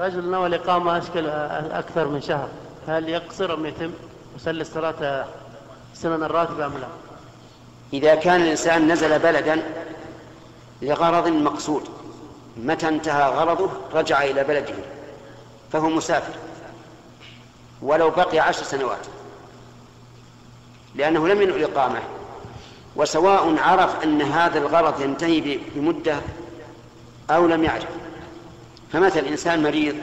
رجل نوى الإقامة أشكل أكثر من شهر. هل يقصر أم يتم يصلي الصلاة سنن الراتبة أم لا؟ إذا كان الإنسان نزل بلدا لغرض مقصود متى انتهى غرضه رجع إلى بلده فهو مسافر ولو بقي عشر سنوات لأنه لم ينؤ الإقامة وسواء عرف أن هذا الغرض ينتهي بمدة أو لم يعرف. فمثل إنسان مريض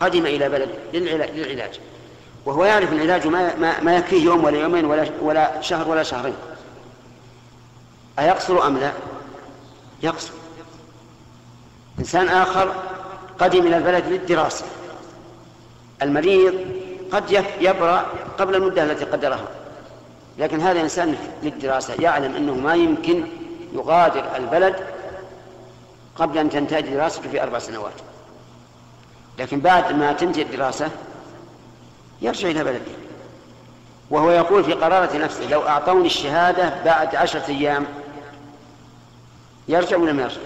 قدم إلى بلد للعلاج. وهو يعرف العلاج ما, ما يكفيه يوم ولا يومين ولا, ولا شهر ولا شهرين. أيقصر أم لا؟ يقصر. إنسان آخر قدم إلى البلد للدراسة. المريض قد يبرأ قبل المدة التي قدرها. لكن هذا إنسان للدراسة يعلم أنه ما يمكن يغادر البلد قبل أن تنتهي دراسته في أربع سنوات. لكن بعد ما تنتهي الدراسة يرجع إلى بلده. وهو يقول في قرارة نفسه لو أعطوني الشهادة بعد عشرة أيام يرجع ولا ما يرجع؟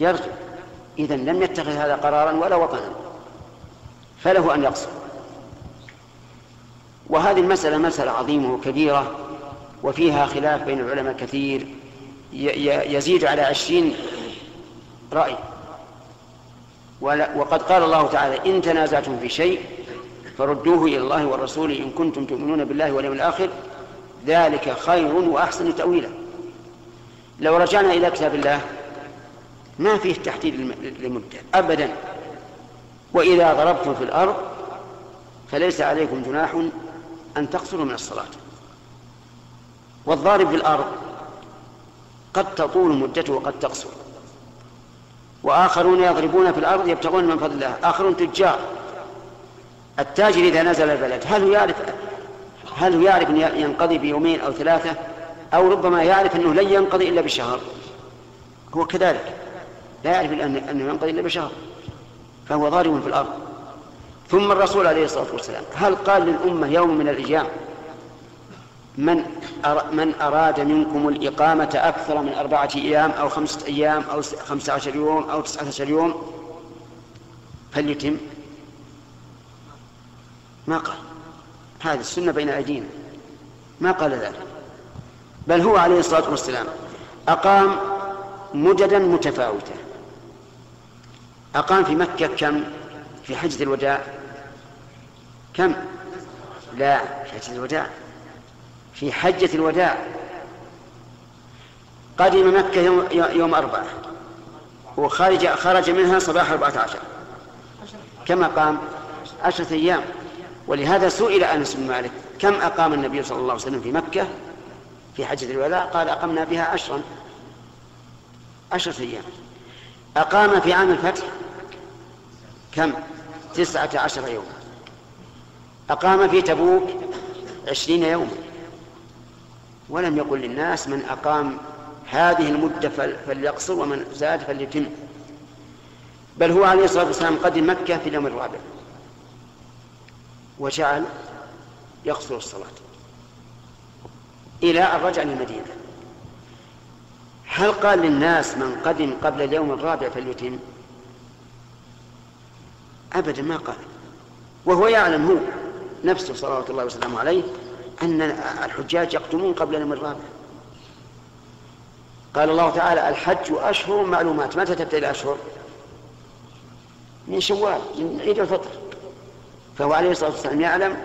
يرجع. إذا لم يتخذ هذا قرارا ولا وطنا. فله أن يقصر. وهذه المسألة مسألة عظيمة وكبيرة وفيها خلاف بين العلماء كثير يزيد على عشرين رأي. وقد قال الله تعالى إن تنازعتم في شيء فردوه إلى الله والرسول إن كنتم تؤمنون بالله واليوم الآخر ذلك خير وأحسن تأويلا. لو رجعنا إلى كتاب الله ما فيه تحديد للمدة أبدا. وإذا ضربتم في الأرض فليس عليكم جناح أن تقصروا من الصلاة. والضارب في الأرض قد تطول مدته وقد تقصر. وآخرون يضربون في الأرض يبتغون من فضل الله. آخرون تجار. التاجر إذا نزل البلد هل هو يعرف هل هو يعرف أن ينقضي بيومين أو ثلاثة؟ أو ربما يعرف أنه لن ينقضي إلا بشهر. هو كذلك. لا يعرف أنه ينقضي إلا بشهر. فهو ضارب في الأرض. ثم الرسول عليه الصلاة والسلام هل قال للأمة يوم من الأيام من من أراد منكم الإقامة أكثر من أربعة أيام أو خمسة أيام أو خمسة عشر يوم أو تسعة عشر يوم فليتم ما قال. هذه السنة بين أيدينا. ما قال ذلك. بل هو عليه الصلاة والسلام أقام مددا متفاوتة أقام في مكة كم؟ في حجة الوداع. كم؟ لا في حجة الوداع. في حجة الوداع. قدم مكة يوم, يوم أربعة. وخرج خرج منها صباح أربعة عشر. كم أقام؟ عشرة أيام. ولهذا سئل أنس بن مالك كم أقام النبي صلى الله عليه وسلم في مكة؟ في حجة الوداع. قال أقمنا بها عشرا. عشرة أيام. أقام في عام الفتح كم؟ تسعة عشر يوما. أقام في تبوك عشرين يوما. ولم يقل للناس من أقام هذه المدة فليقصر ومن زاد فليتم. بل هو عليه الصلاة والسلام قدم مكة في اليوم الرابع. وجعل يقصر الصلاة إلى أن رجع للمدينة. هل قال للناس من قدم قبل اليوم الرابع فليتم؟ أبدا ما قال. وهو يعلم هو نفسه صلوات الله وسلامه عليه أن الحجاج يقدمون قبل اليوم الرابع. قال الله تعالى الحج أشهر معلومات. متى تبدأ الأشهر؟ من شوال من عيد الفطر. فهو عليه الصلاة والسلام يعلم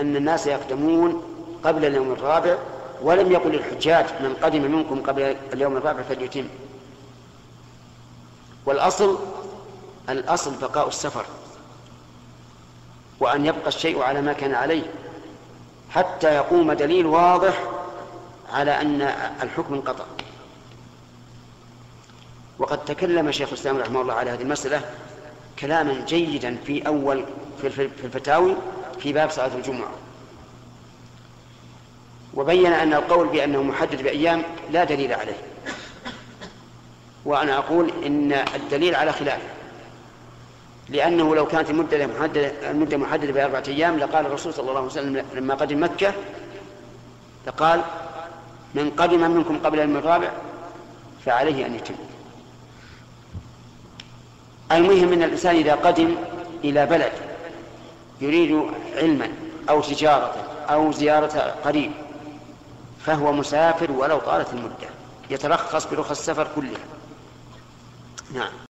أن الناس يقدمون قبل اليوم الرابع ولم يقل للحجاج من قدم منكم قبل اليوم الرابع فليتم. والأصل الأصل بقاء السفر وأن يبقى الشيء على ما كان عليه. حتى يقوم دليل واضح على أن الحكم انقطع. وقد تكلم شيخ الإسلام رحمه الله على هذه المسألة كلاما جيدا في أول في الفتاوي في باب صلاة الجمعة. وبين أن القول بأنه محدد بأيام لا دليل عليه. وأنا أقول إن الدليل على خلافه لأنه لو كانت المدة محددة المدة محددة بأربعة أيام لقال الرسول صلى الله عليه وسلم لما قدم مكة لقال من قدم منكم قبل اليوم الرابع فعليه أن يتم. المهم أن الإنسان إذا قدم إلى بلد يريد علما أو تجارة أو زيارة قريب فهو مسافر ولو طالت المدة يترخص برخص السفر كلها. نعم.